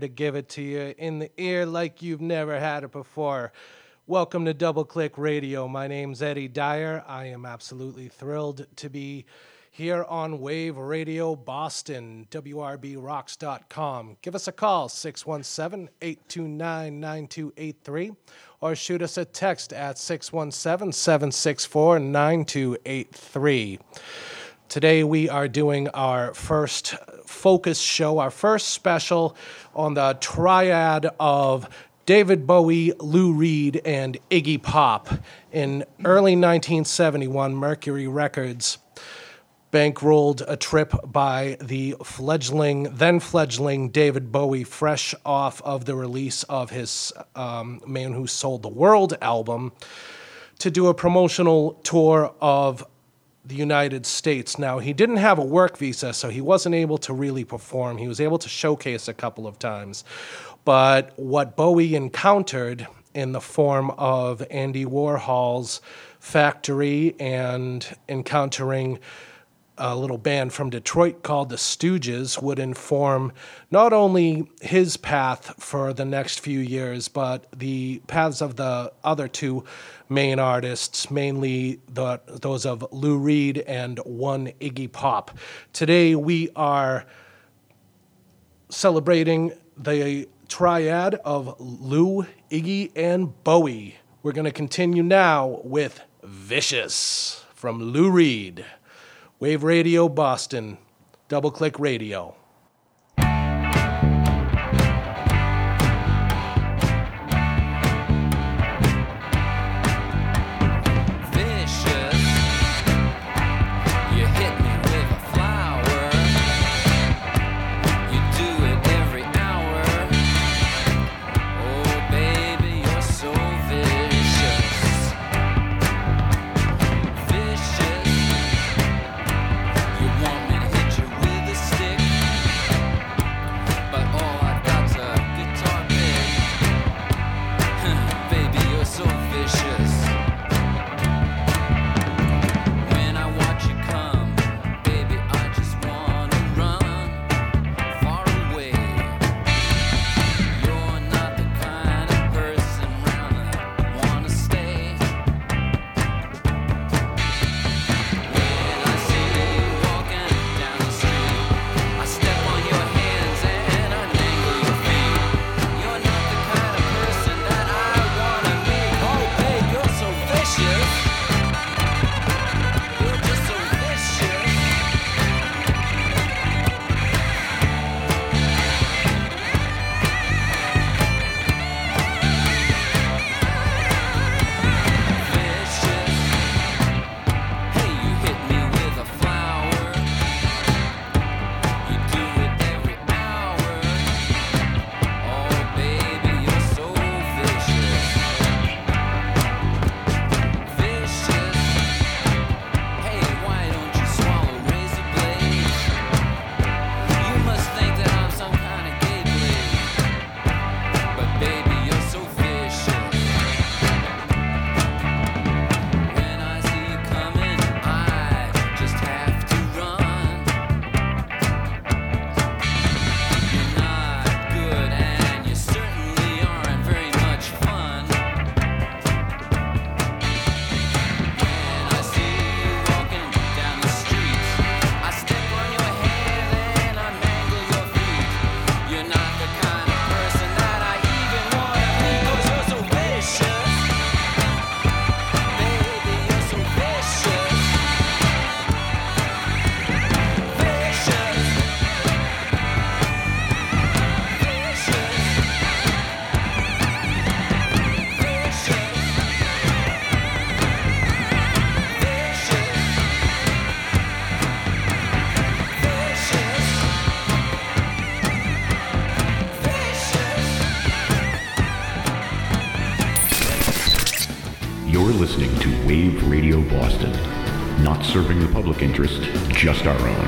to give it to you in the ear like you've never had it before. Welcome to Double Click Radio. My name's Eddy Dyer. I am absolutely thrilled to be here on Wave Radio Boston, WRBRocks.com. Give us a call, 617 829 9283, or shoot us a text at 617 764 9283. Today, we are doing our first focus show, our first special on the triad of David Bowie, Lou Reed, and Iggy Pop. In early 1971, Mercury Records bankrolled a trip by the fledgling, then fledgling David Bowie, fresh off of the release of his um, Man Who Sold the World album, to do a promotional tour of the United States. Now, he didn't have a work visa, so he wasn't able to really perform. He was able to showcase a couple of times. But what Bowie encountered in the form of Andy Warhol's factory and encountering a little band from Detroit called the Stooges would inform not only his path for the next few years, but the paths of the other two main artists, mainly the, those of Lou Reed and one Iggy Pop. Today we are celebrating the triad of Lou, Iggy, and Bowie. We're going to continue now with Vicious from Lou Reed. Wave Radio Boston, Double Click Radio. Just our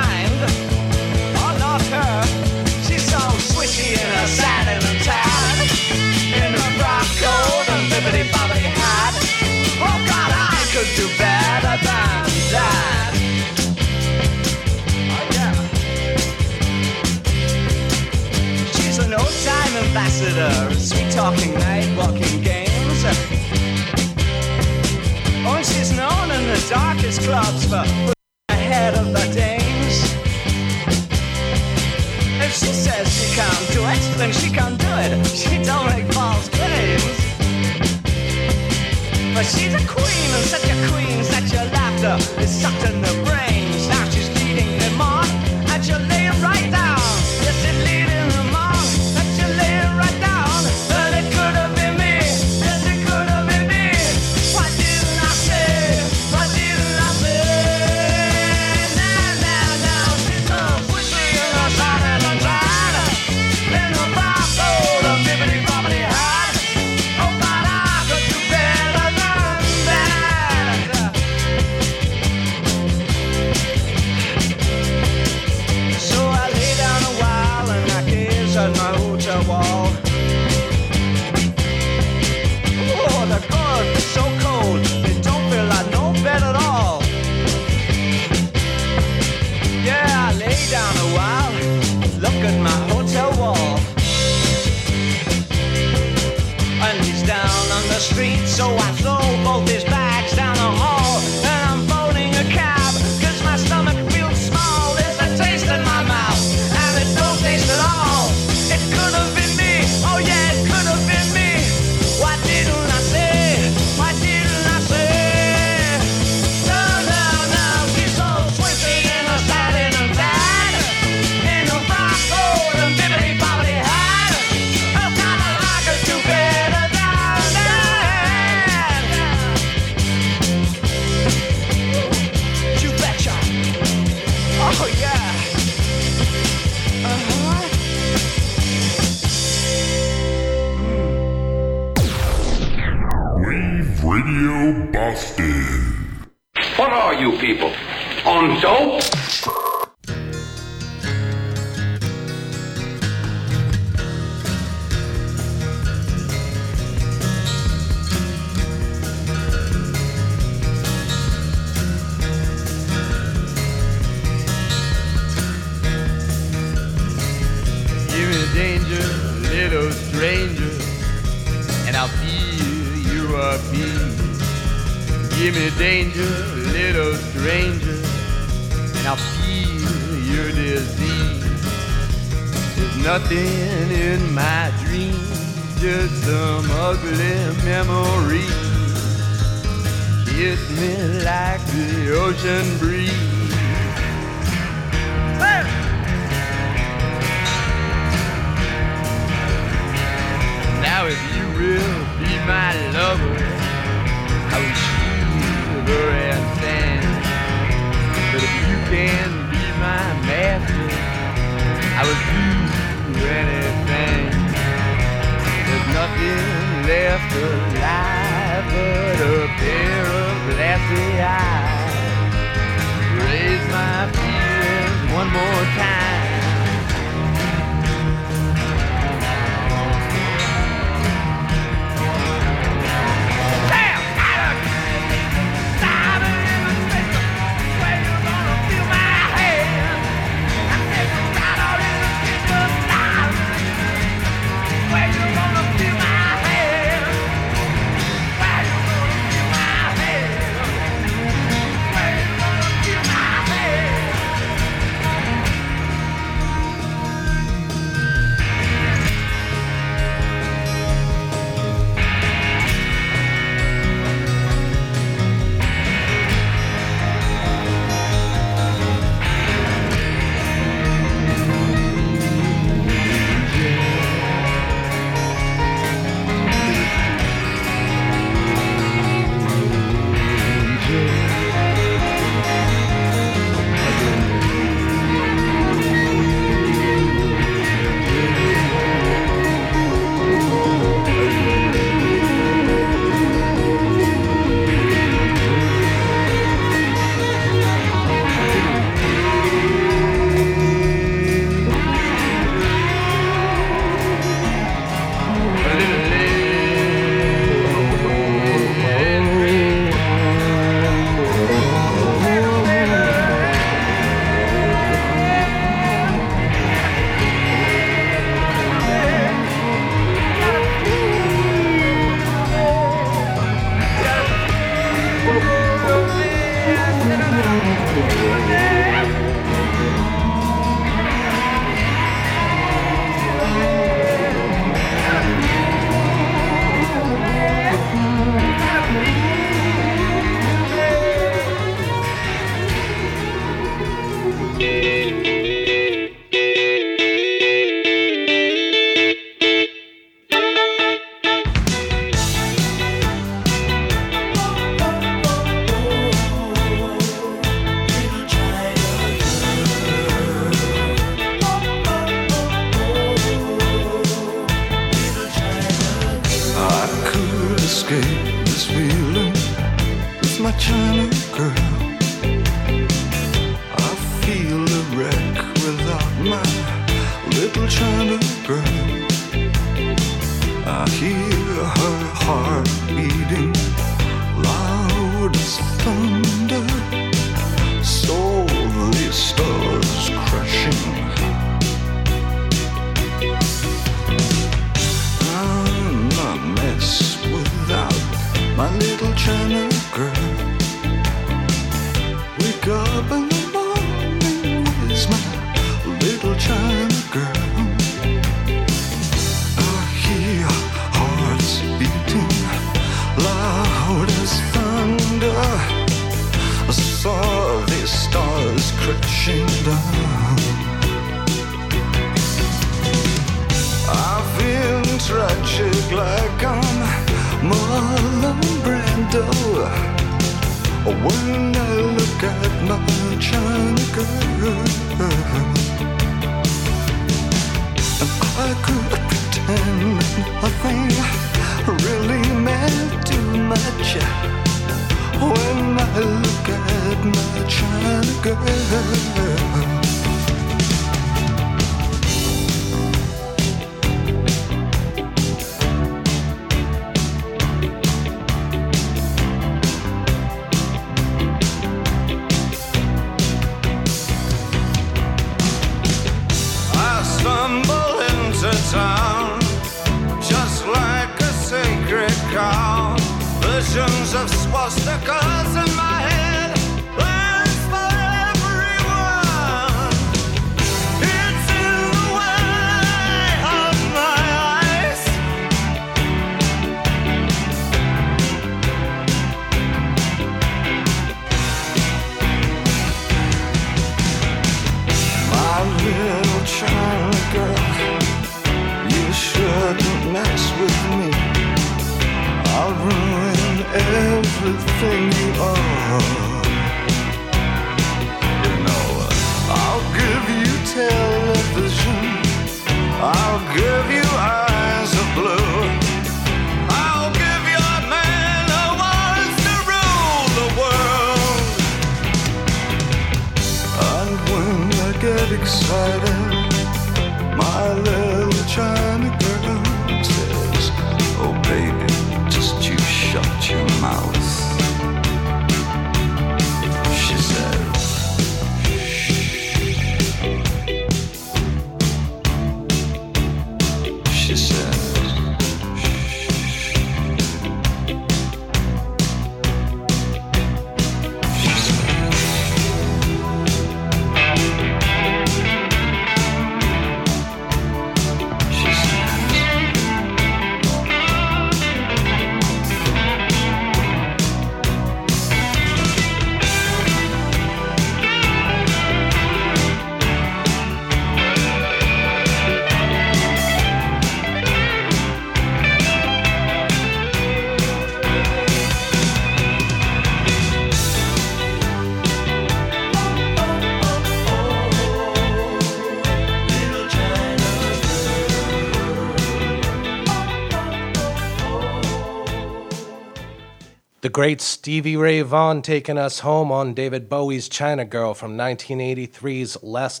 great Stevie Ray Vaughan taking us home on David Bowie's China Girl from 1983's Let's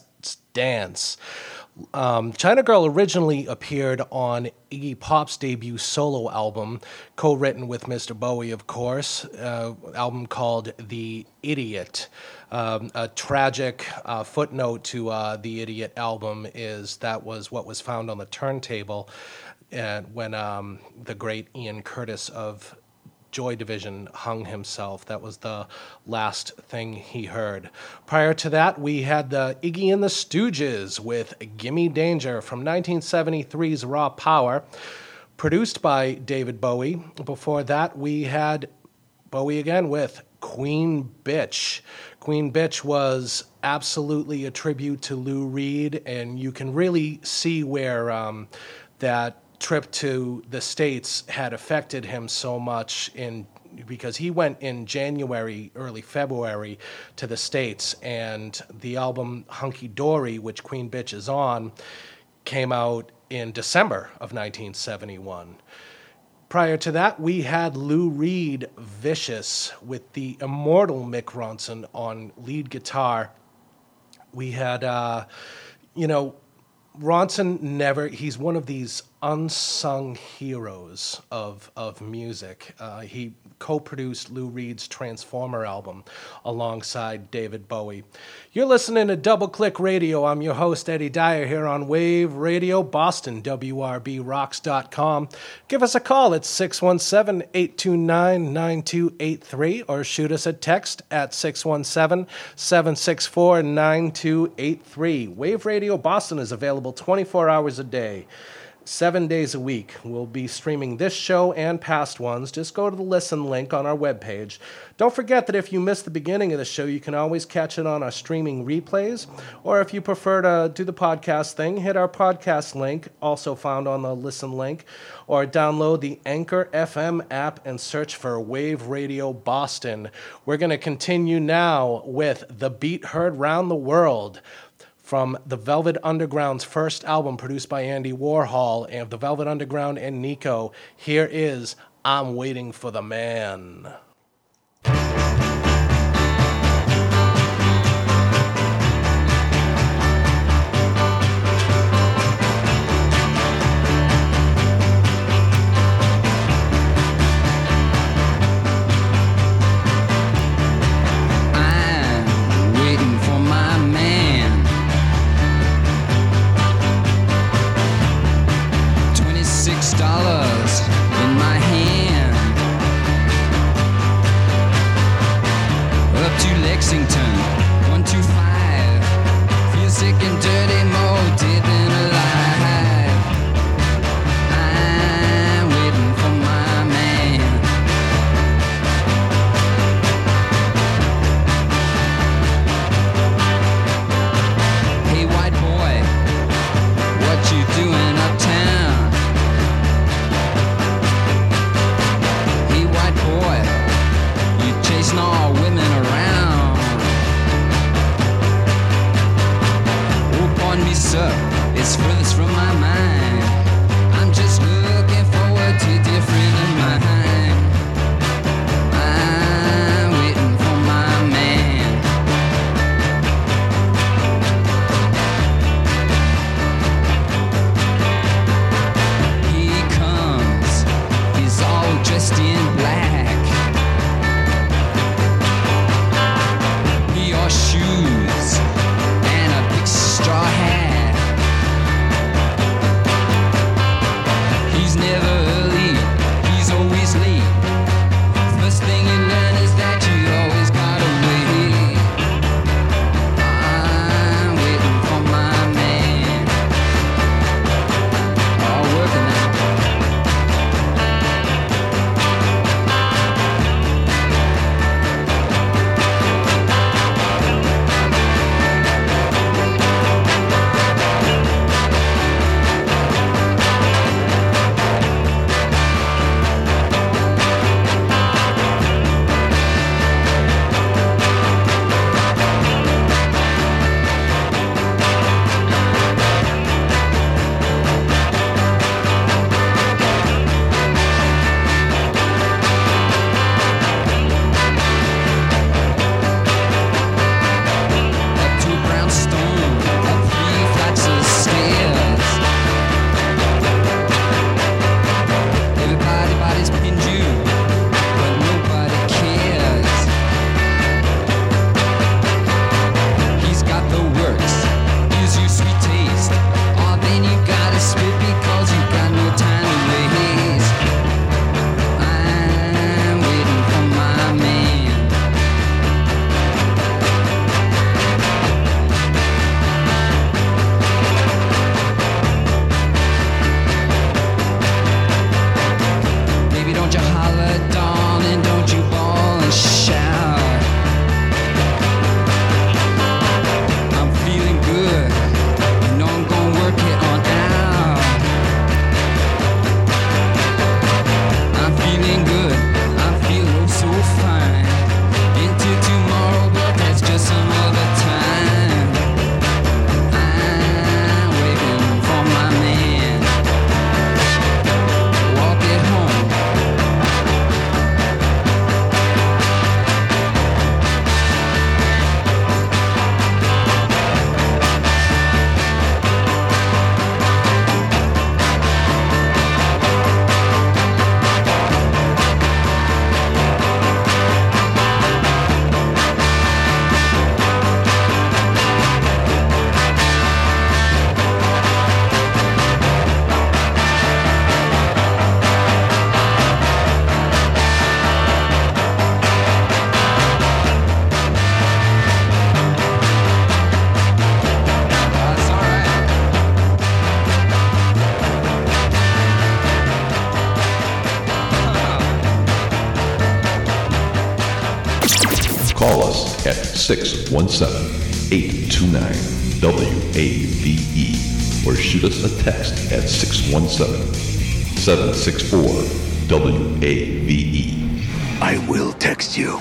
Dance. Um, China Girl originally appeared on Iggy Pop's debut solo album, co written with Mr. Bowie, of course, uh, album called The Idiot. Um, a tragic uh, footnote to uh, the Idiot album is that was what was found on the turntable and when um, the great Ian Curtis of Joy Division hung himself. That was the last thing he heard. Prior to that, we had the Iggy and the Stooges with Gimme Danger from 1973's Raw Power, produced by David Bowie. Before that, we had Bowie again with Queen Bitch. Queen Bitch was absolutely a tribute to Lou Reed, and you can really see where um, that trip to the states had affected him so much in because he went in January, early February to the States, and the album Hunky Dory, which Queen Bitch is on, came out in December of 1971. Prior to that, we had Lou Reed Vicious with the immortal Mick Ronson on lead guitar. We had, uh, you know, Ronson never, he's one of these unsung heroes of, of music. Uh, he co produced Lou Reed's Transformer album alongside David Bowie. You're listening to Double Click Radio. I'm your host, Eddy Dyer, here on Wave Radio Boston, WRBRocks.com. Give us a call at 617 829 9283 or shoot us a text at 617 764 9283. Wave Radio Boston is available 24 hours a day seven days a week. We'll be streaming this show and past ones. Just go to the listen link on our webpage. Don't forget that if you missed the beginning of the show, you can always catch it on our streaming replays. Or if you prefer to do the podcast thing, hit our podcast link, also found on the listen link, or download the Anchor FM app and search for Wave Radio Boston. We're going to continue now with The Beat Heard Round the World from the Velvet Underground's first album produced by Andy Warhol and the Velvet Underground and Nico. Here is I'm Waiting for the Man. 517-829-WAVE or shoot us a text at 617-764-WAVE. I will text you.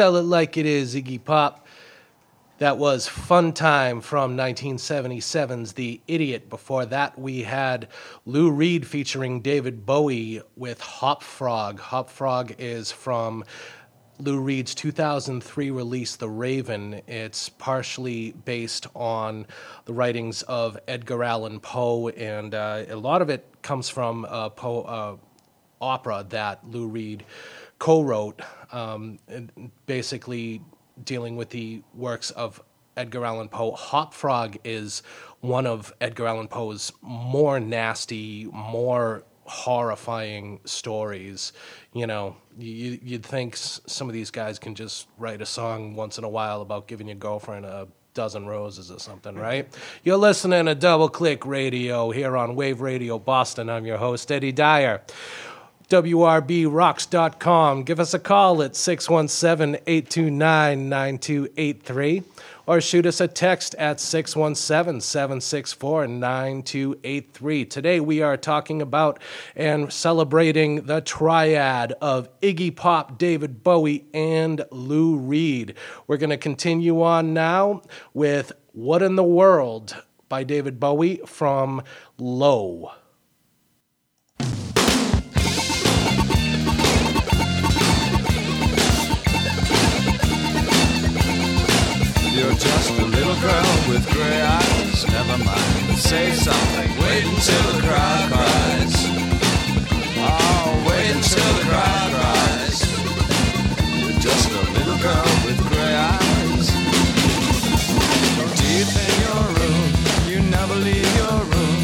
Tell It Like It Is, Iggy Pop. That was Fun Time from 1977's The Idiot. Before that, we had Lou Reed featuring David Bowie with Hop Frog. Hop Frog is from Lou Reed's 2003 release, The Raven. It's partially based on the writings of Edgar Allan Poe, and uh, a lot of it comes from a uh, opera that Lou Reed co wrote um, basically dealing with the works of Edgar Allan Poe. Hop Frog is one of Edgar Allan Poe's more nasty, more horrifying stories. You know, you, you'd think some of these guys can just write a song once in a while about giving your girlfriend a dozen roses or something, right? You're listening to Double Click Radio here on Wave Radio Boston. I'm your host, Eddy Dyer. WRBRocks.com. Give us a call at 617 829 9283 or shoot us a text at 617 764 9283. Today we are talking about and celebrating the triad of Iggy Pop, David Bowie, and Lou Reed. We're going to continue on now with What in the World by David Bowie from Low. You're just a little girl with gray eyes. Never mind, say something. Wait until the crowd cries. Oh, wait until the crowd cries. You're just a little girl with gray eyes. Deep in your room, you never leave your room.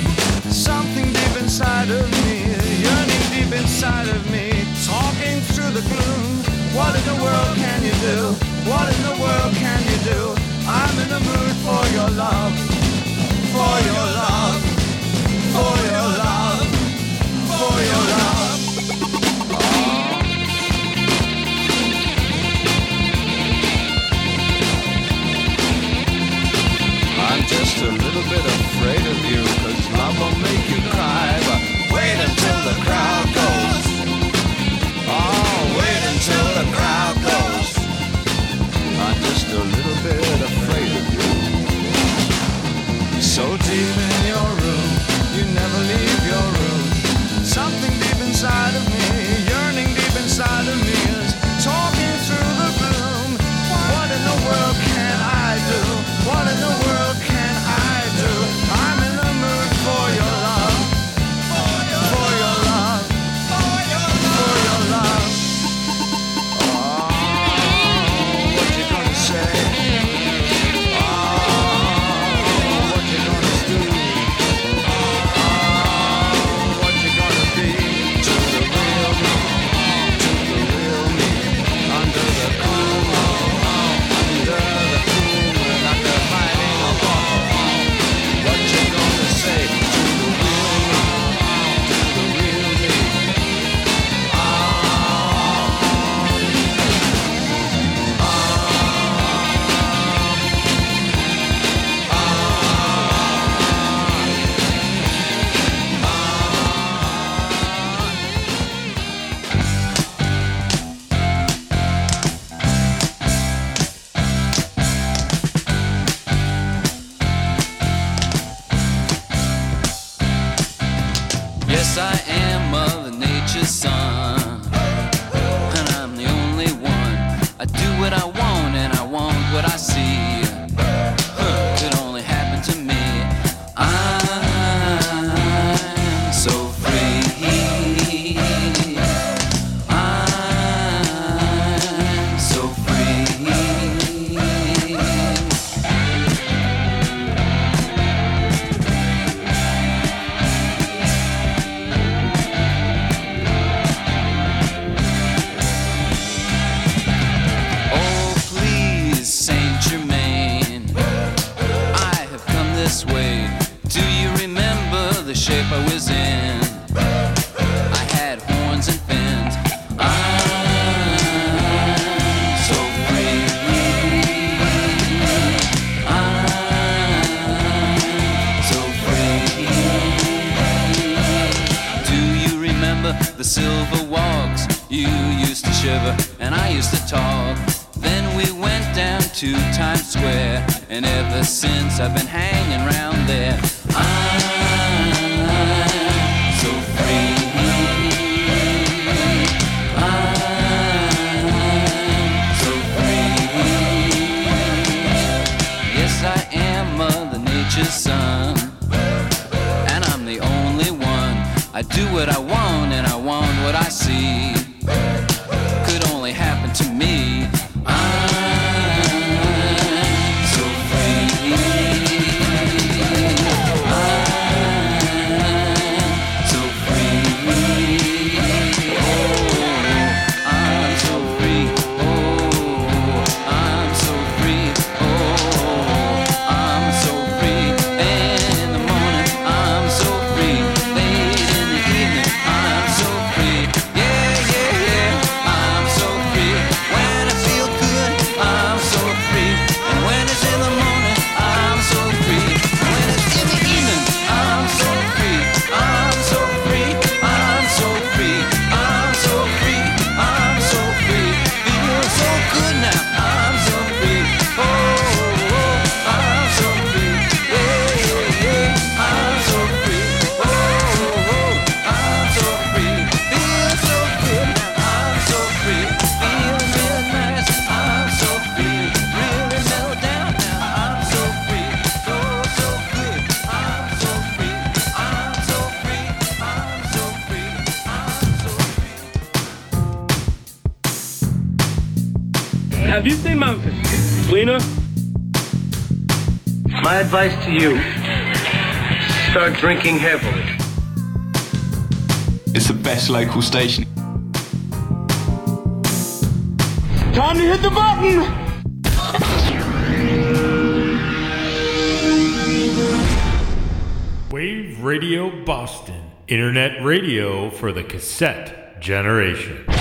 Something deep inside of me, yearning deep inside of me, talking through the gloom. What in the world can you do? What in the world can you do? I'm in the mood for your love, for your love, advice to you start drinking heavily. It's the best local station. Time to hit the button! Wave Radio Boston, internet radio for the cassette generation.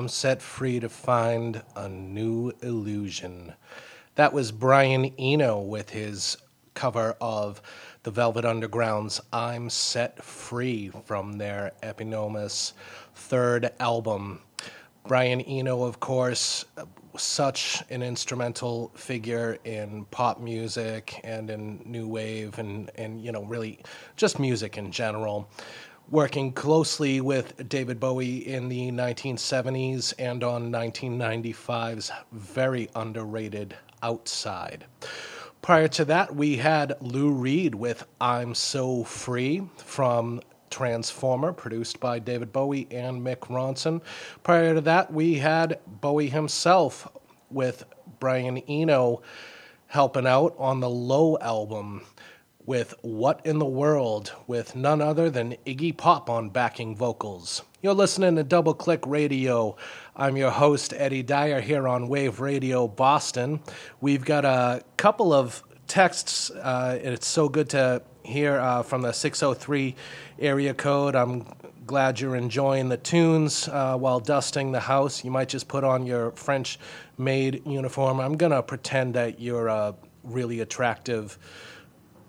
I'm set free to find a new illusion. That was Brian Eno with his cover of the Velvet Underground's I'm Set Free from their eponymous third album. Brian Eno, of course, such an instrumental figure in pop music and in new wave and, and you know, really just music in general working closely with David Bowie in the 1970s and on 1995's very underrated Outside. Prior to that, we had Lou Reed with I'm So Free from Transformer, produced by David Bowie and Mick Ronson. Prior to that, we had Bowie himself with Brian Eno helping out on the Low album with What in the World with none other than Iggy Pop on backing vocals. You're listening to Double Click Radio. I'm your host, Eddy Dyer, here on Wave Radio Boston. We've got a couple of texts. Uh, it's so good to hear uh, from the 603 area code. I'm glad you're enjoying the tunes uh, while dusting the house. You might just put on your French maid uniform. I'm going to pretend that you're a really attractive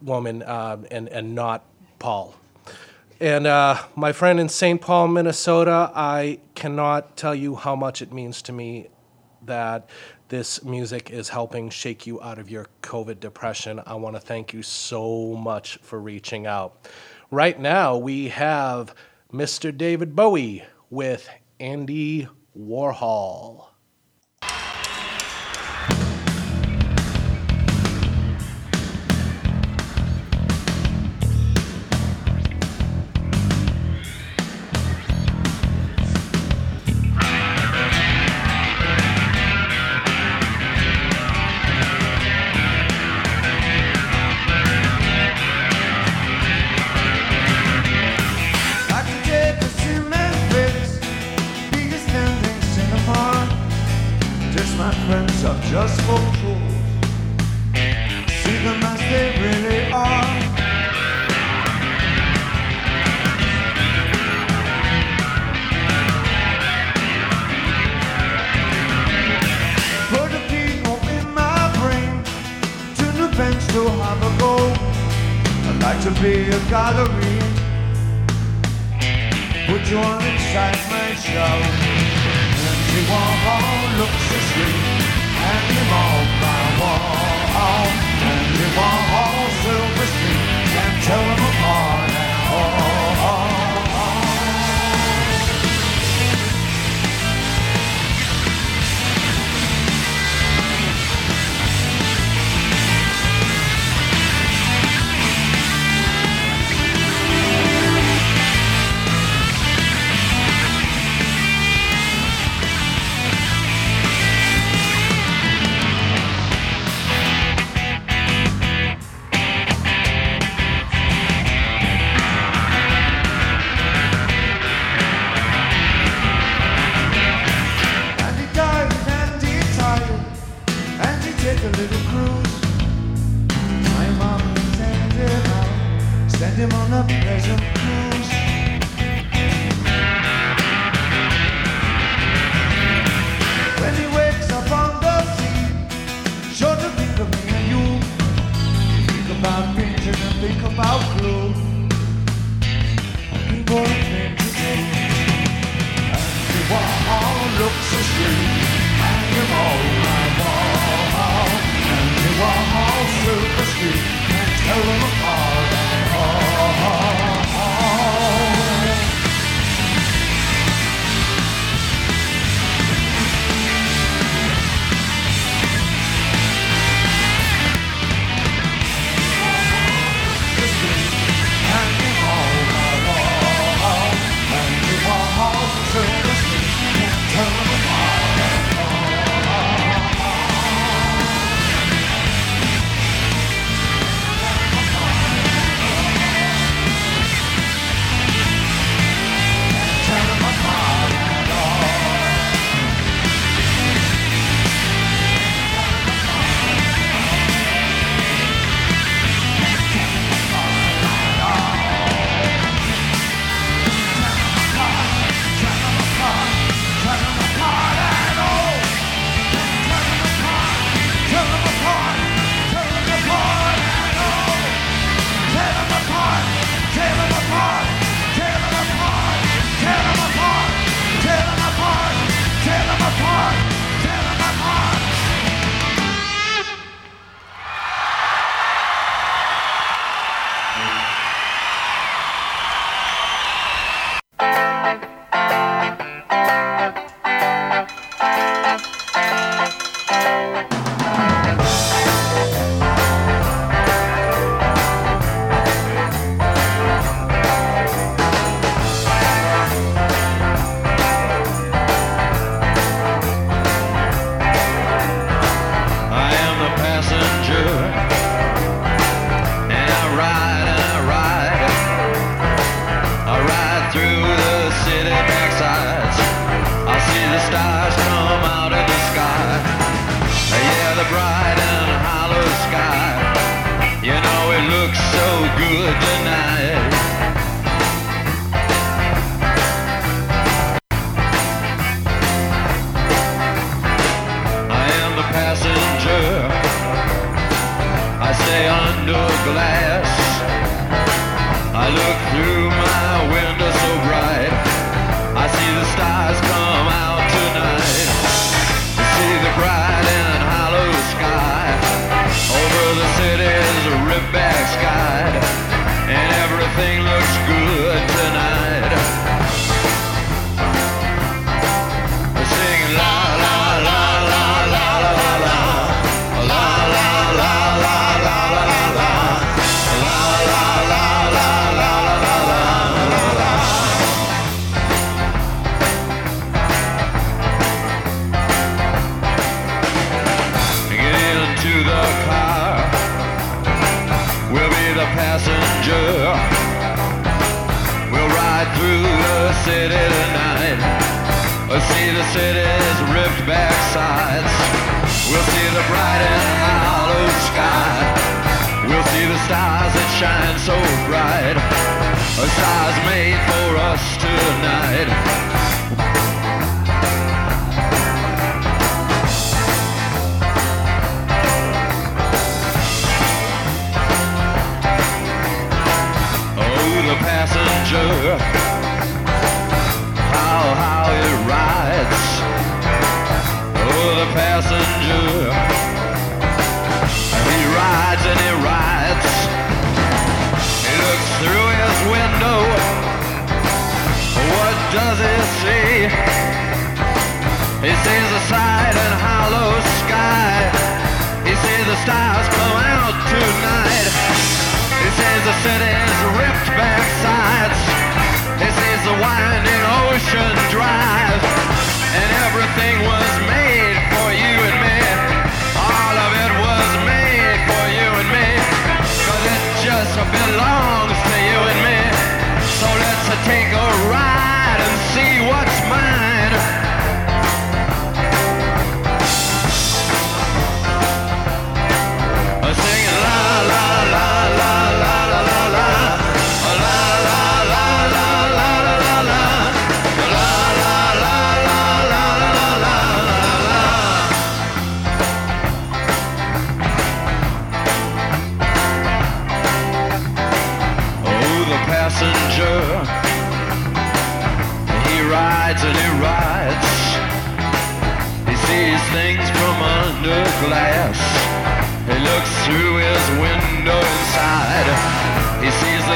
woman uh, and, and not Paul. And uh, my friend in St. Paul, Minnesota, I cannot tell you how much it means to me that this music is helping shake you out of your COVID depression. I want to thank you so much for reaching out. Right now, we have Mr. David Bowie with Andy Warhol.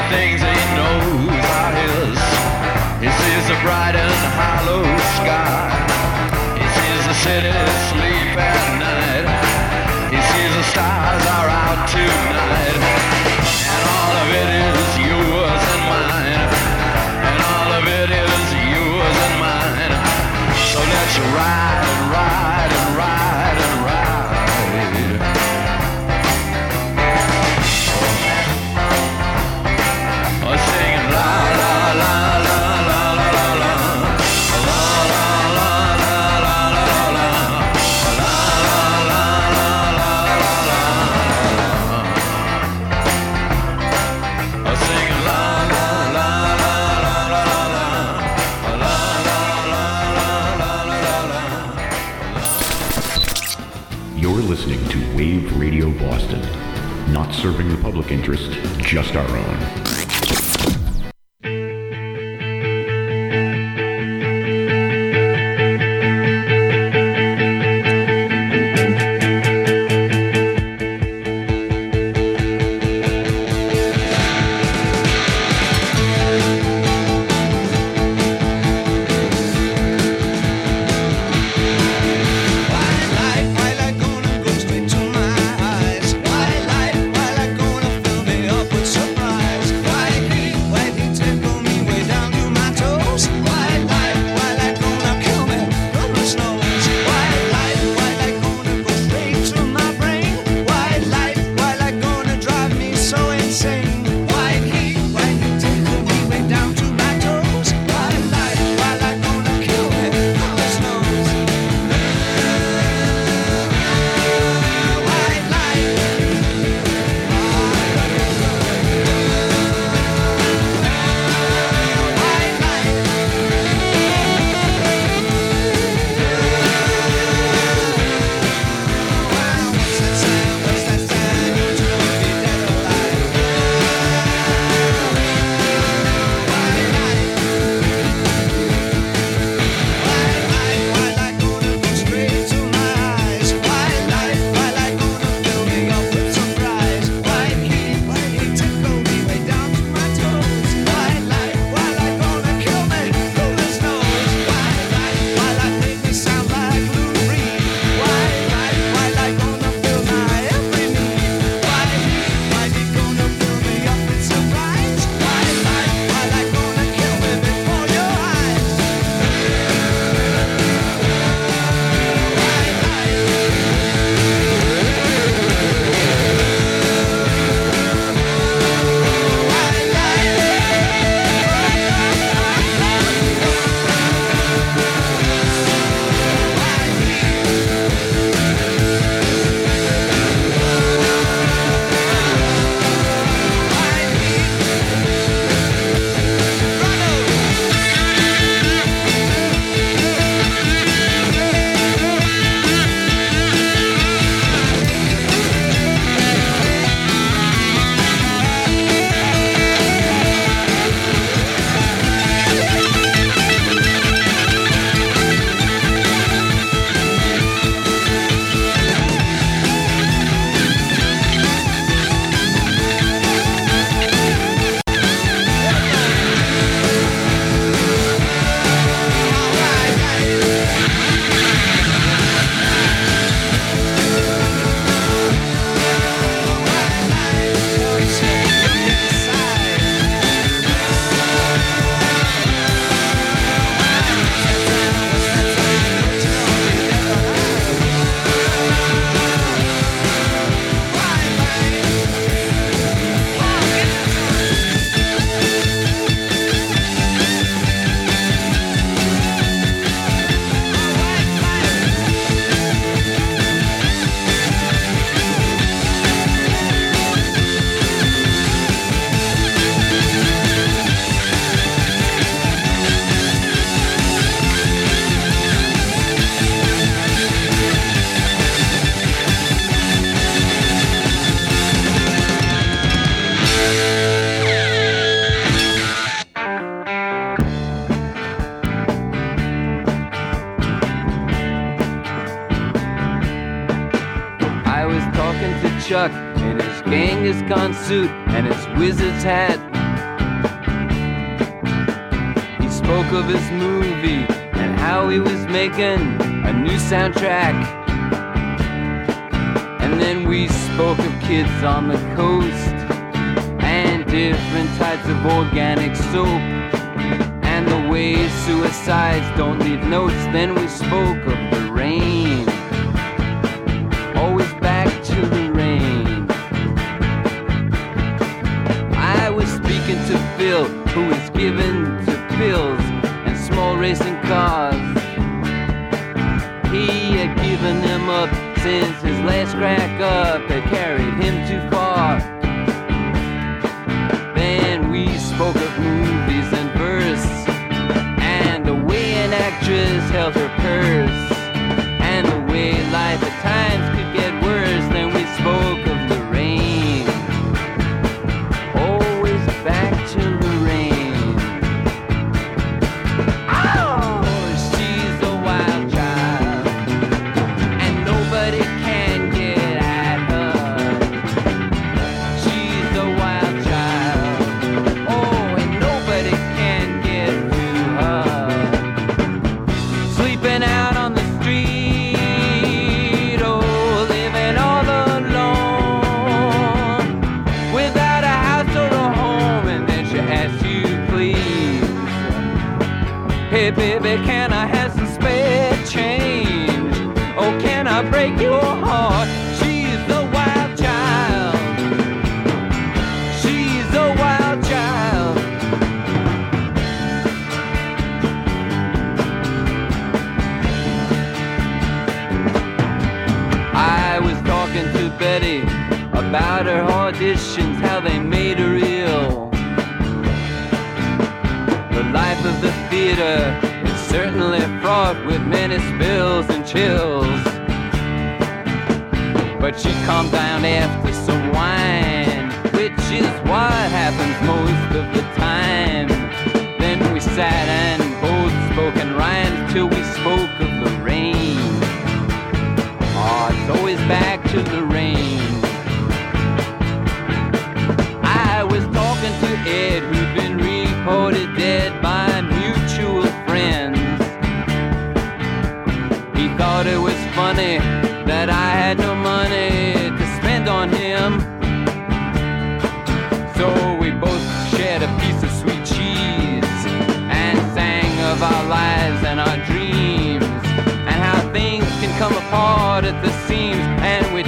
Things serving the public interest, just our own.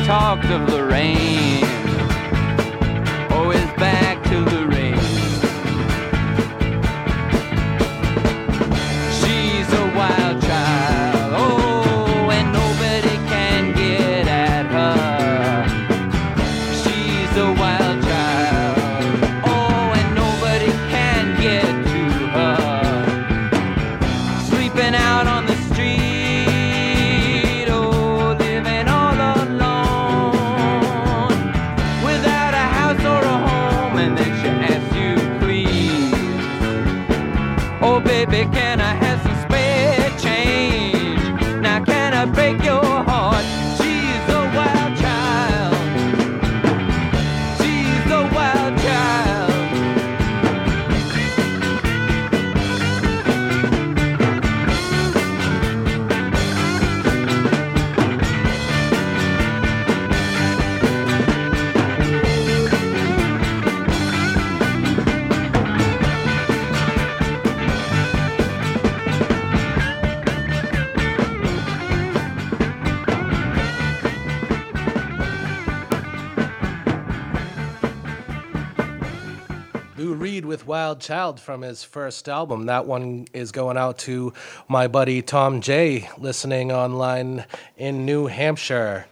talked of the rain. Wild Child from his first album. That one is going out to my buddy Tom J, listening online in New Hampshire.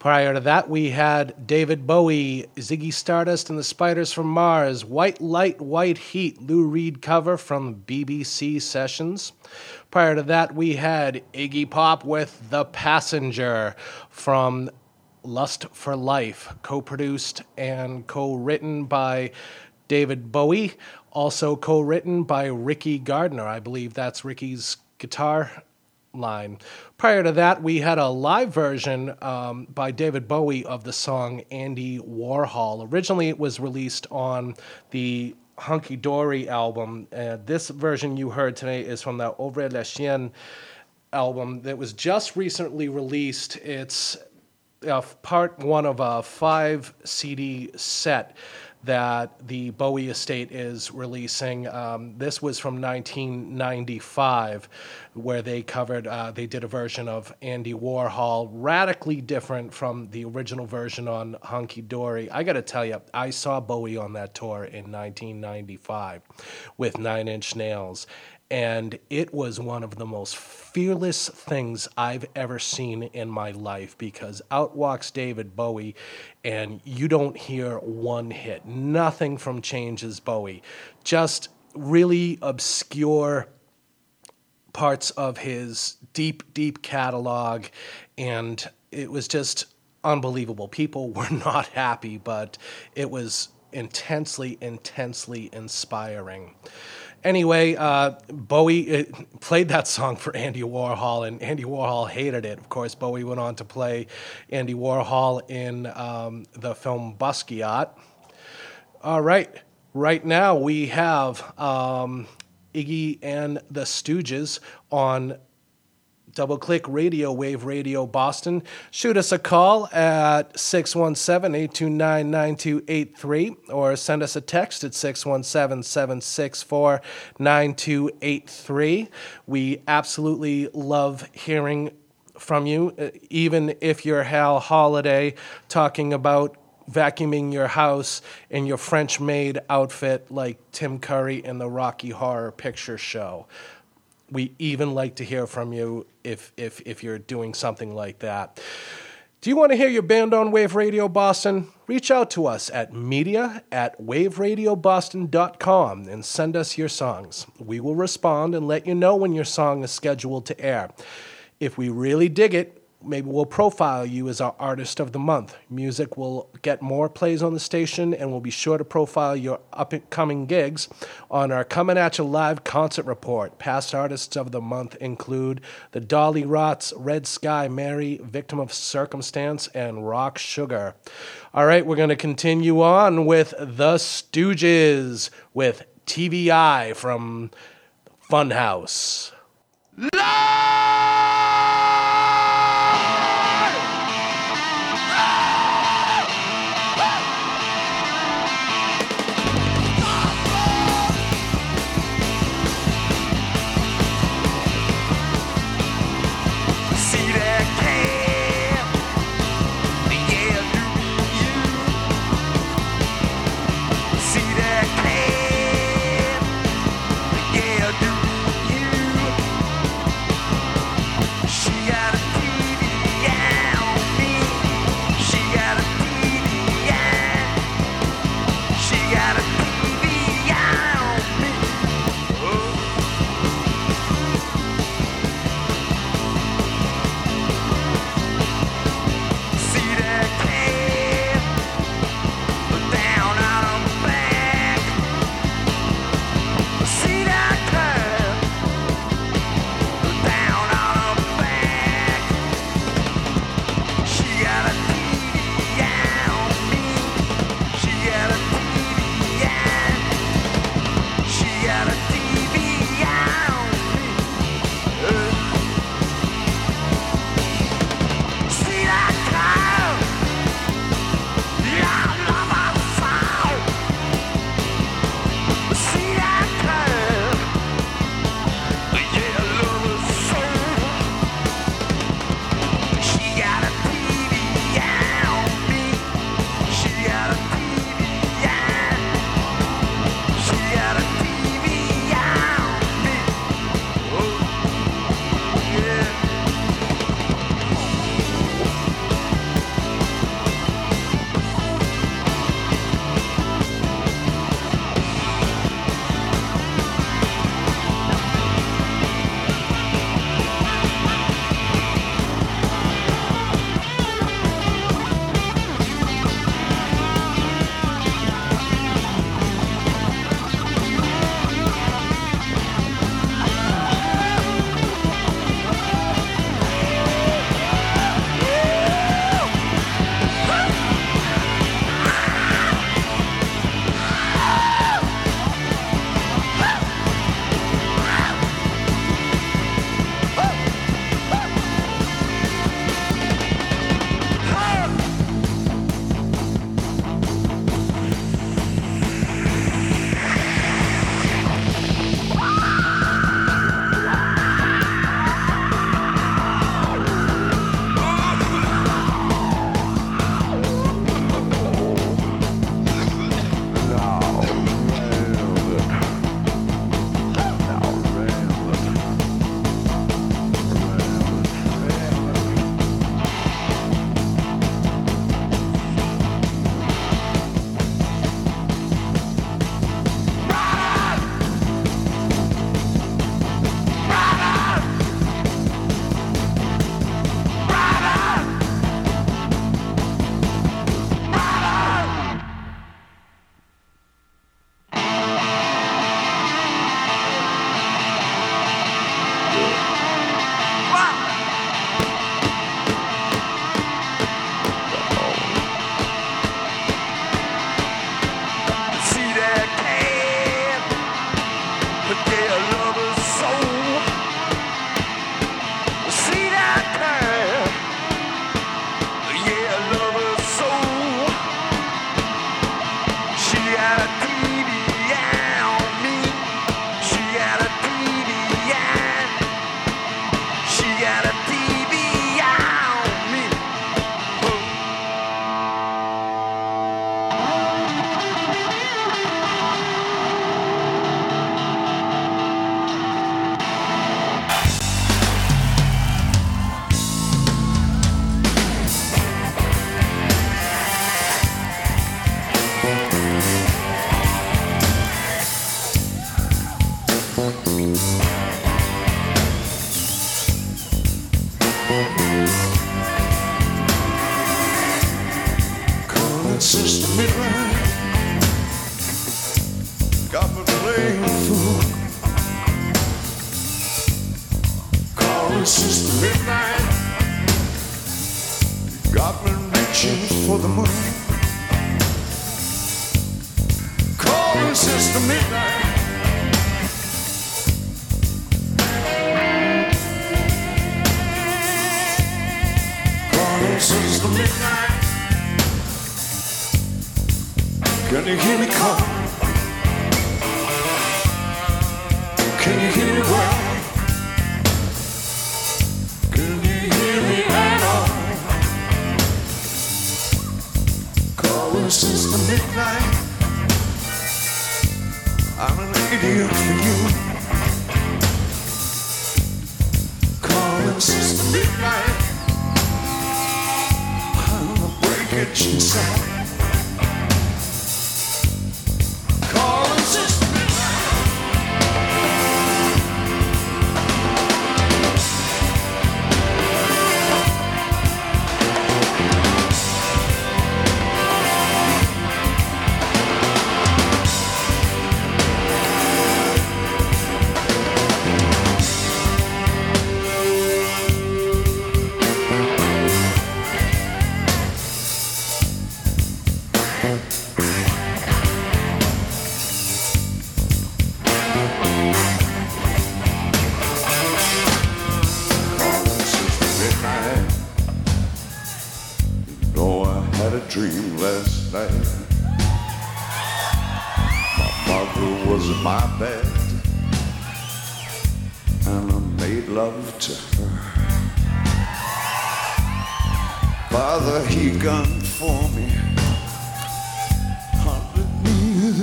Prior to that, we had David Bowie, Ziggy Stardust and the Spiders from Mars, White Light, White Heat, Lou Reed cover from BBC Sessions. Prior to that, we had Iggy Pop with The Passenger from Lust for Life, co produced and co written by David Bowie also co written by Ricky Gardiner. I believe that's Ricky's guitar line. Prior to that, we had a live version um, by David Bowie of the song Andy Warhol. Originally, it was released on the Hunky Dory album. Uh, this version you heard today is from the Ouvre la Chienne album that was just recently released. It's uh, part one of a five CD set that the Bowie estate is releasing. Um, this was from 1995, where they covered, uh, they did a version of Andy Warhol, radically different from the original version on Hunky Dory. I got to tell you, I saw Bowie on that tour in 1995 with Nine Inch Nails and it was one of the most fearless things I've ever seen in my life because out walks David Bowie, and you don't hear one hit. Nothing from Changes Bowie. Just really obscure parts of his deep, deep catalog, and it was just unbelievable. People were not happy, but it was intensely, intensely inspiring. Anyway, uh, Bowie uh, played that song for Andy Warhol, and Andy Warhol hated it. Of course, Bowie went on to play Andy Warhol in um, the film Basquiat. All right, right now we have um, Iggy and the Stooges on Double Click Radio, Wave Radio Boston. Shoot us a call at 617 829 9283 or send us a text at 617 764 9283. We absolutely love hearing from you, uh, even if you're Hal Holiday talking about vacuuming your house in your French maid outfit like Tim Curry in the Rocky Horror Picture Show we even like to hear from you if if if you're doing something like that. Do you want to hear your band on Wave Radio Boston? Reach out to us at media at waveradioboston.com and send us your songs. We will respond and let you know when your song is scheduled to air. If we really dig it, maybe we'll profile you as our artist of the month. Music will get more plays on the station, and we'll be sure to profile your upcoming gigs on our Coming At You Live concert report. Past artists of the month include the Dolly Rots, Red Sky Mary, Victim of Circumstance, and Rock Sugar. All right, we're going to continue on with The Stooges with TV Eye from Funhouse.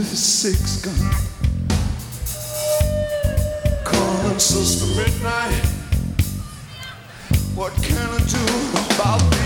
with a six gun. Calling Sister Midnight. What can I do about this?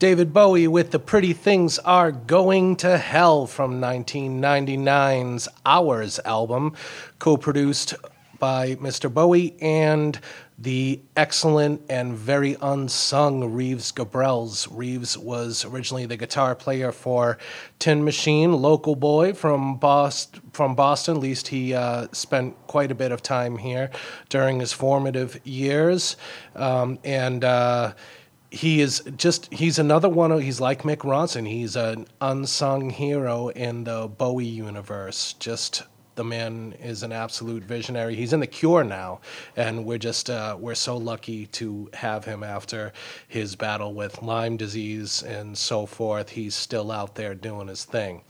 David Bowie with The Pretty Things Are Going to Hell from 1999's Hours album, co produced by Mr. Bowie and the excellent and very unsung Reeves Gabrels. Reeves was originally the guitar player for Tin Machine, local boy from Boston. From Boston, at least he uh, spent quite a bit of time here during his formative years, um, and. Uh, he is just he's another one he's like Mick Ronson. He's an unsung hero in the Bowie universe. Just the man is an absolute visionary. He's in the Cure now, and we're just uh, we're so lucky to have him after his battle with Lyme disease and so forth. He's still out there doing his thing.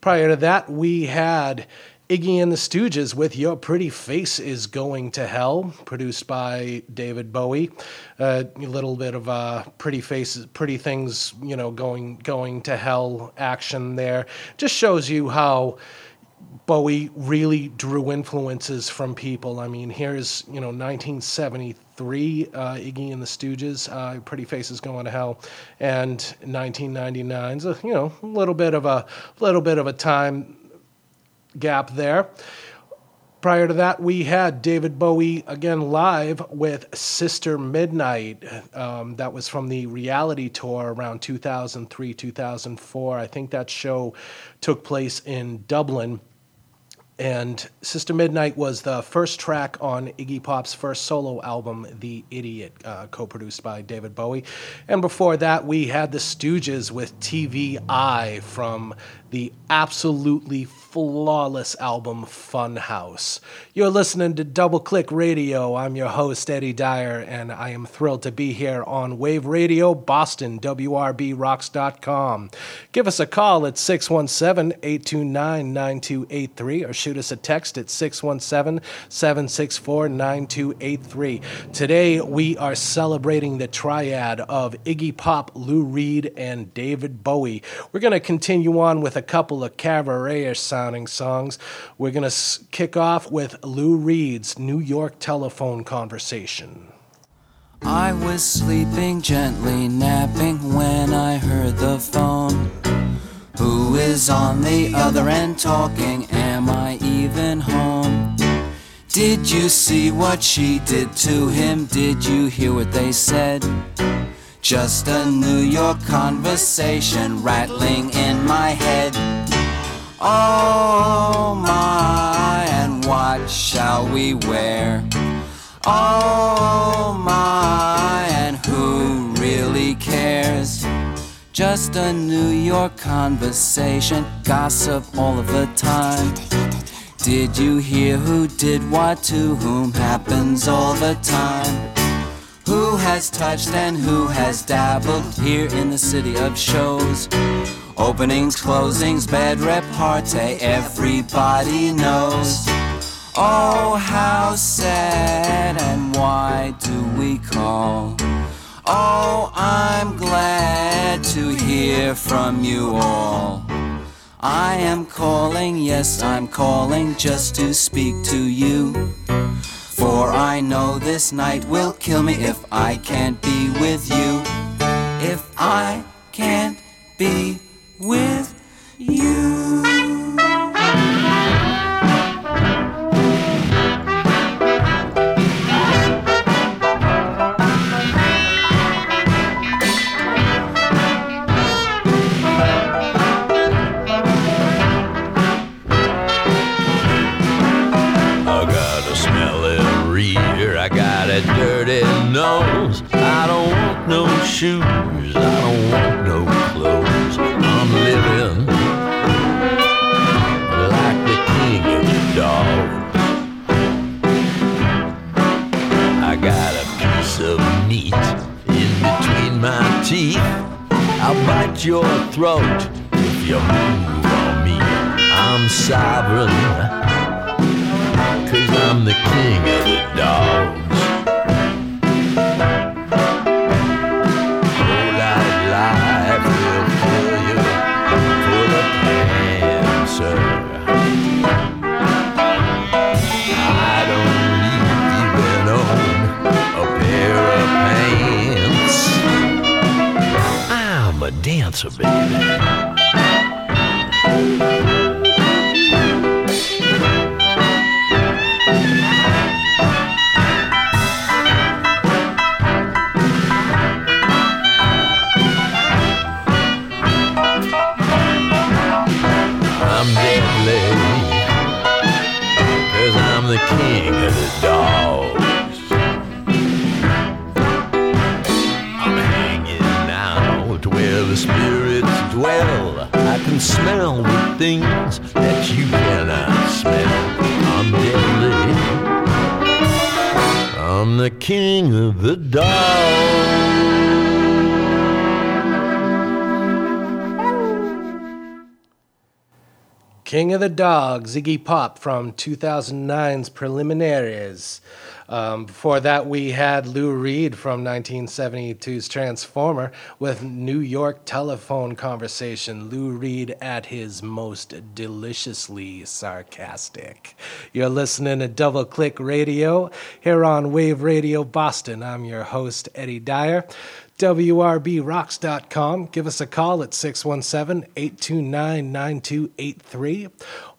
Prior to that, we had Iggy and the Stooges with Your Pretty Face is Going to Hell, produced by David Bowie. Uh, a little bit of uh, pretty faces, pretty things, you know, going going to hell action there. Just shows you how Bowie really drew influences from people. I mean, here's you know 1973, uh, Iggy and the Stooges, uh, Pretty Faces Going to Hell, and 1999's a you know a little bit of a little bit of a time gap there. Prior to that, we had David Bowie again live with Sister Midnight. Um, that was from the reality tour around 2003, 2004. I think that show took place in Dublin. And Sister Midnight was the first track on Iggy Pop's first solo album, The Idiot, uh, co produced by David Bowie. And before that, we had the Stooges with TV Eye from the absolutely flawless album Funhouse. You're listening to Double Click Radio. I'm your host, Eddy Dyer, and I am thrilled to be here on Wave Radio Boston, WRBRocks.com. Give us a call at 617 829 9283 or shoot us a text at 617 764 9283. Today, we are celebrating the triad of Iggy Pop, Lou Reed, and David Bowie. We're going to continue on with a couple of cabaret sounding songs. We're going to kick off with Lou Reed's New York telephone conversation. I was sleeping gently, napping when I heard the phone. Who is on the other end talking? Am I even home? Did you see what she did to him? Did you hear what they said? Just a New York conversation rattling in my head. Oh my, and what shall we wear? Oh my, and who really cares? Just a New York conversation, gossip all of the time. Did you hear who did what to whom happens all the time? Who has touched and who has dabbled here in the city of shows? Openings, closings, bed repartee, everybody knows. Oh, how sad and why do we call? Oh, I'm glad to hear from you all. I am calling, yes, I'm calling just to speak to you. For I know this night will kill me if I can't be with you. If I can't be King of the Dogs, Iggy Pop from 2009's Preliminaries. Um, before that, we had Lou Reed from 1972's Transformer with New York Telephone Conversation. Lou Reed at his most deliciously sarcastic. You're listening to Double Click Radio here on Wave Radio Boston. I'm your host, Eddy Dyer. WRBRocks.com. Give us a call at 617 829 9283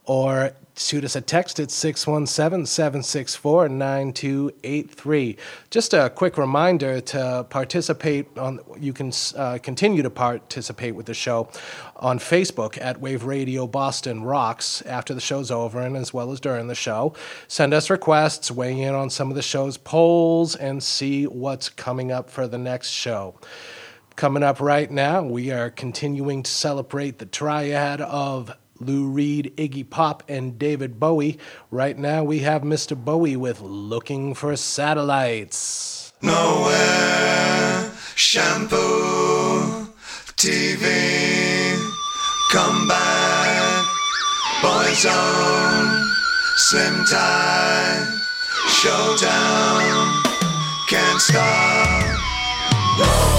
or shoot us a text at 617 764 9283. Just a quick reminder to participate on, you can uh, continue to participate with the show on Facebook at Wave Radio Boston Rocks after the show's over and as well as during the show. Send us requests, weigh in on some of the show's polls, and see what's coming up for the next show. Coming up right now, we are continuing to celebrate the triad of Lou Reed, Iggy Pop, and David Bowie. Right now, we have Mr. Bowie with Looking for Satellites. Nowhere, shampoo, TV, come back, boyzone, slim tie, showdown, can't stop. Nowhere,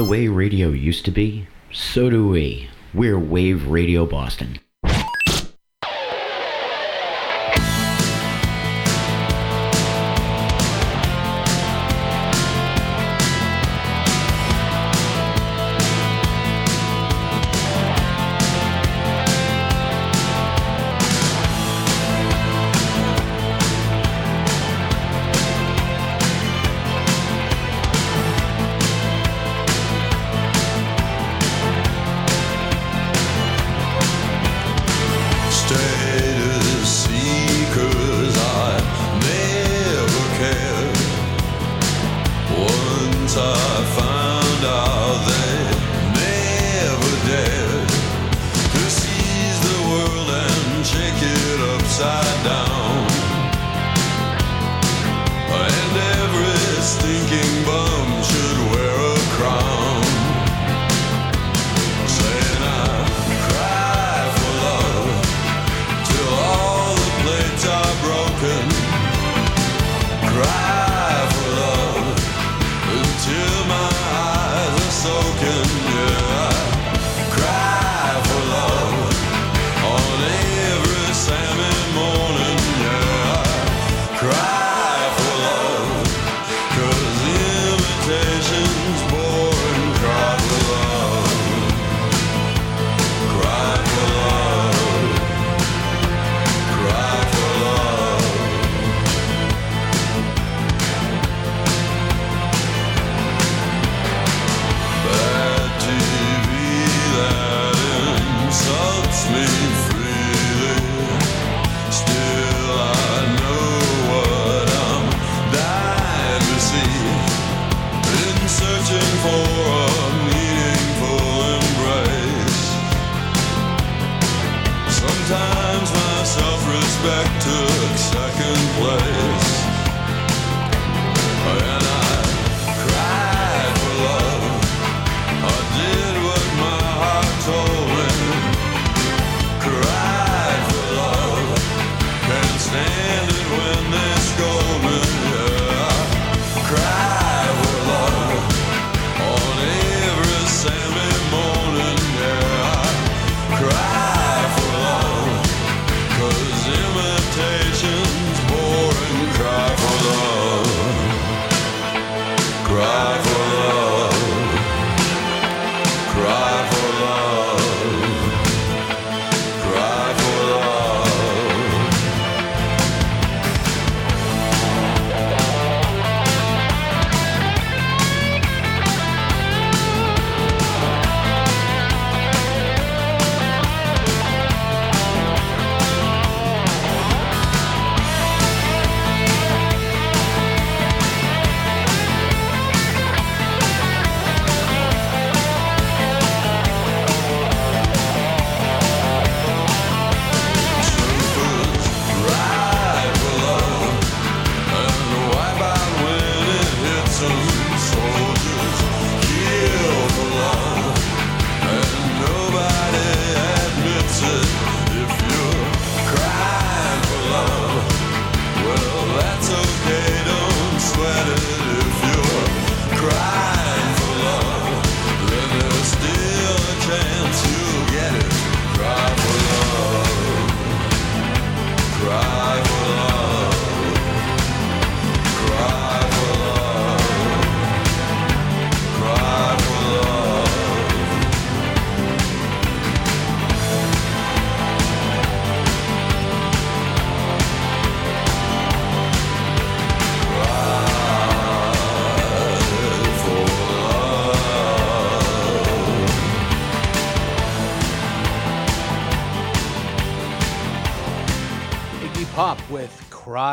the way radio used to be, so do we. We're Wave Radio Boston.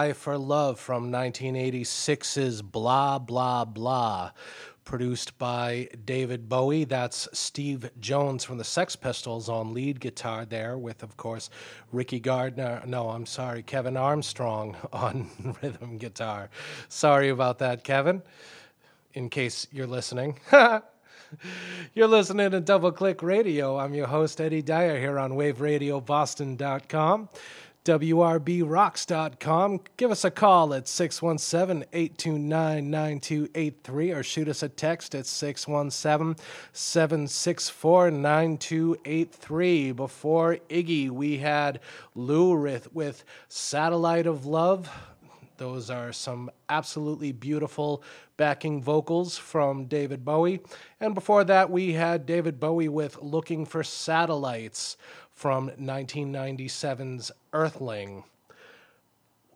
Cry for Love from 1986's Blah Blah Blah, produced by David Bowie. That's Steve Jones from the Sex Pistols on lead guitar there, with, of course, Ricky Gardiner. No, I'm sorry, Kevin Armstrong on rhythm guitar. Sorry about that, Kevin, in case you're listening. You're listening to Double Click Radio. I'm your host, Eddy Dyer, here on waveradioboston.com, WRBRocks.com. Give us a call at 617 829 9283 or shoot us a text at 617 764 9283. Before Iggy, we had Lou with, with Satellite of Love. Those are some absolutely beautiful backing vocals from David Bowie. And before that, we had David Bowie with Looking for Satellites from 1997's Earthling.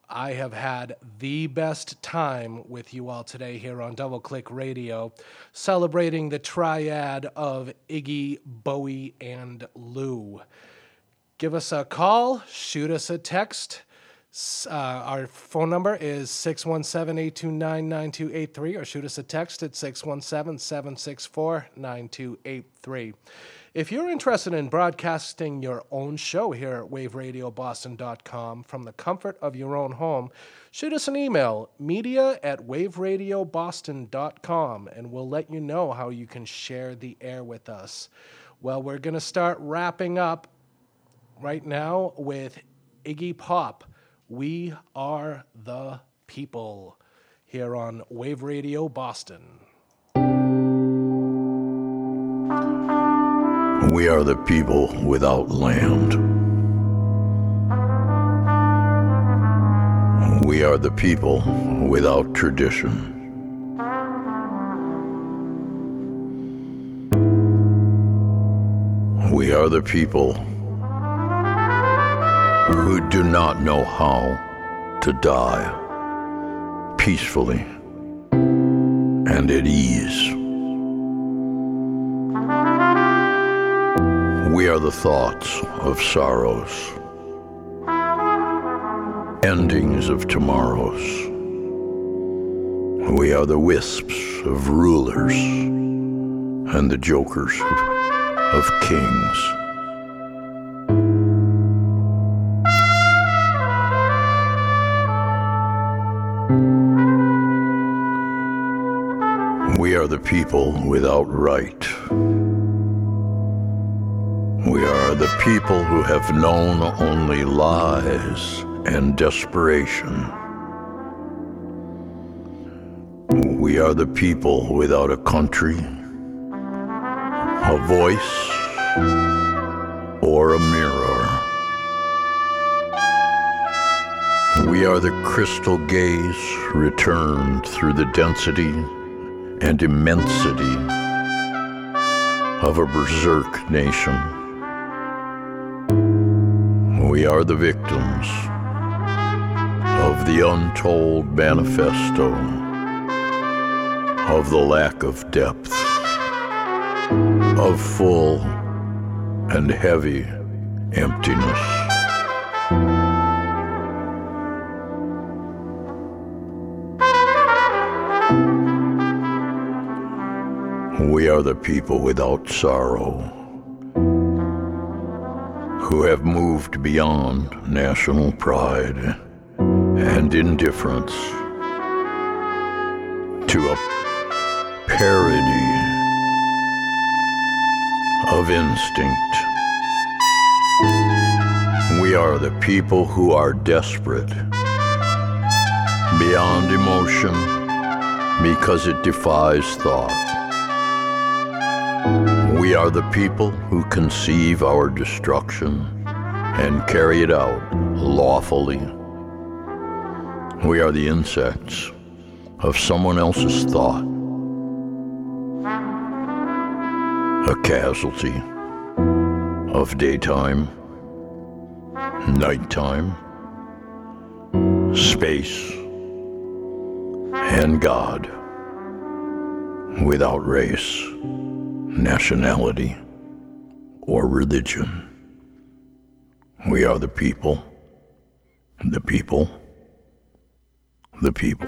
I have had the best time with you all today here on Double Click Radio, celebrating the triad of Iggy, Bowie, and Lou. Give us a call, shoot us a text. Uh, our phone number is 617 829 9283 or shoot us a text at 617 764 9283. If you're interested in broadcasting your own show here at waveradioboston.com from the comfort of your own home, shoot us an email, media at waveradioboston.com, and we'll let you know how you can share the air with us. Well, we're going to start wrapping up right now with Iggy Pop. We are the people here on Wave Radio Boston. We are the people without land. We are the people without tradition. We are the people who do not know how to die peacefully and at ease. We are the thoughts of sorrows, endings of tomorrows. We are the wisps of rulers and the jokers of, kings. We are the people without right. We are the people who have known only lies and desperation. We are the people without a country, a voice, or a mirror. We are the crystal gaze returned through the density and immensity of a berserk nation. We are the victims of the untold manifesto of the lack of depth, of full and heavy emptiness. We are the people without sorrow who have moved beyond national pride and indifference to a parody of instinct. We are the people who are desperate beyond emotion because it defies thought. We are the people who conceive our destruction and carry it out lawfully. We are the insects of someone else's thought, a casualty of daytime, nighttime, space, and God without race nationality, or religion. We are the people, the people, the people.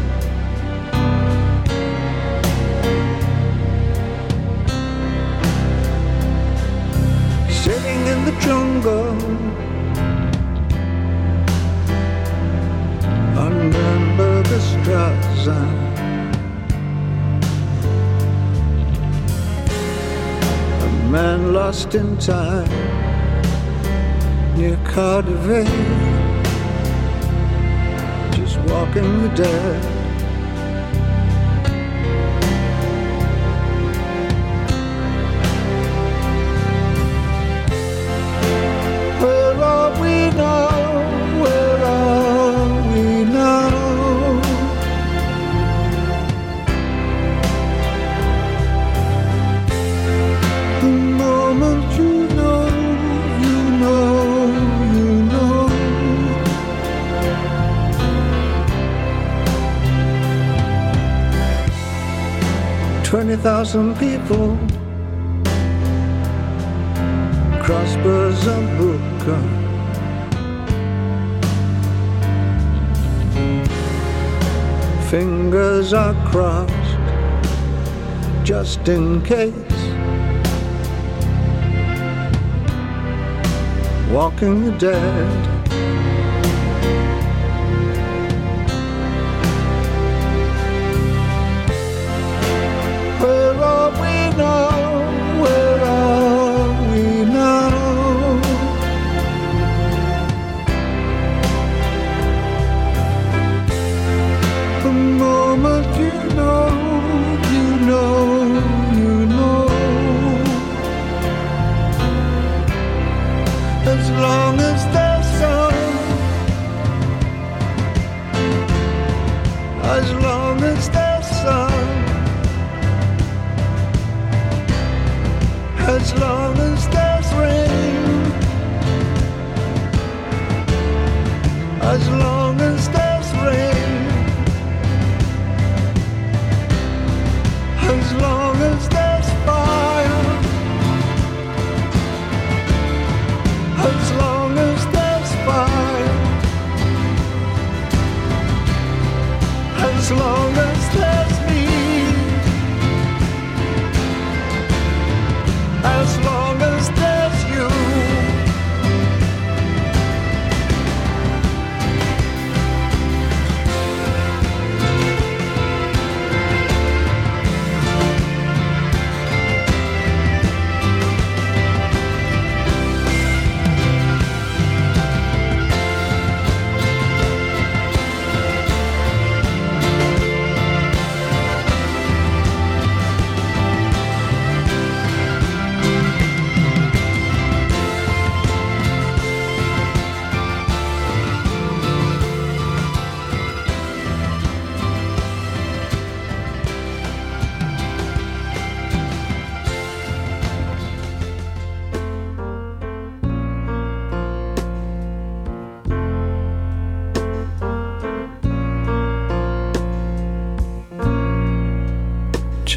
Under the. A man lost in time near KaDeWe, just walking the dead. 20,000 people. Cross Bösebrücke. Fingers are crossed just in case. Walking the dead.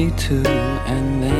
coffee too, and then.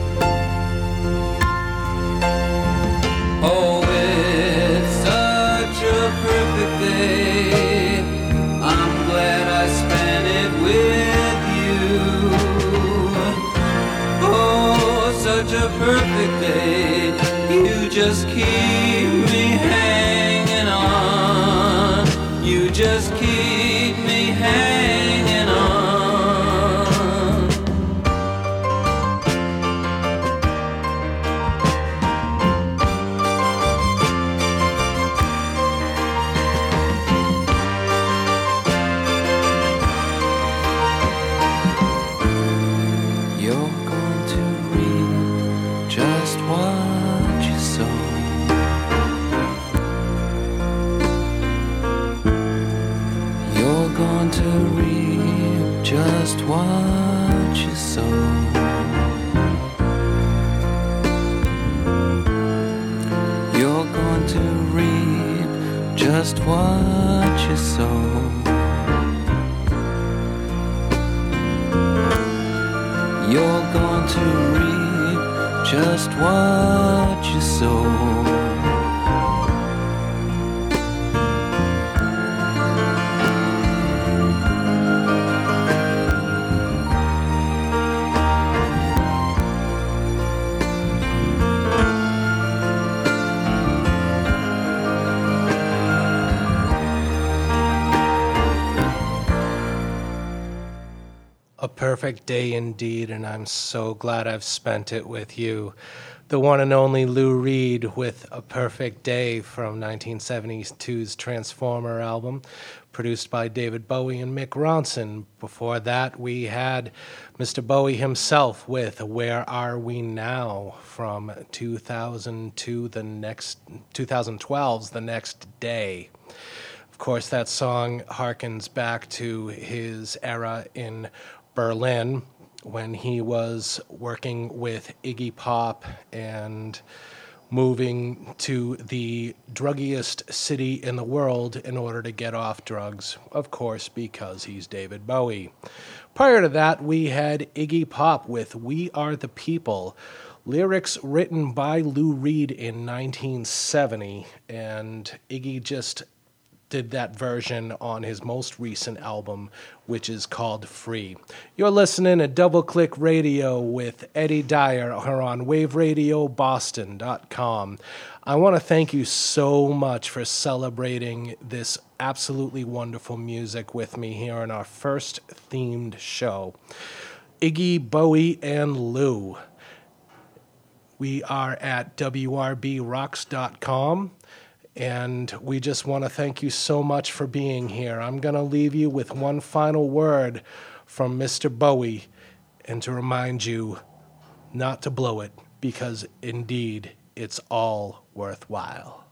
day indeed, and I'm so glad I've spent it with you. The one and only Lou Reed with A Perfect Day from 1972's Transformer album, produced by David Bowie and Mick Ronson. Before that, we had Mr. Bowie himself with Where Are We Now from 2002, the next, 2012's The Next Day. Of course, that song harkens back to his era in Berlin when he was working with Iggy Pop and moving to the druggiest city in the world in order to get off drugs, of course, because he's David Bowie. Prior to that, we had Iggy Pop with We Are the People, lyrics written by Lou Reed in 1970, and Iggy just did that version on his most recent album, which is called Free. You're listening to Double Click Radio with Eddy Dyer here on waveradioboston.com. I want to thank you so much for celebrating this absolutely wonderful music with me here on our first themed show. Iggy, Bowie, and Lou. We are at WRBRocks.com. And we just want to thank you so much for being here. I'm going to leave you with one final word from Mr. Bowie and to remind you not to blow it because indeed it's all worthwhile.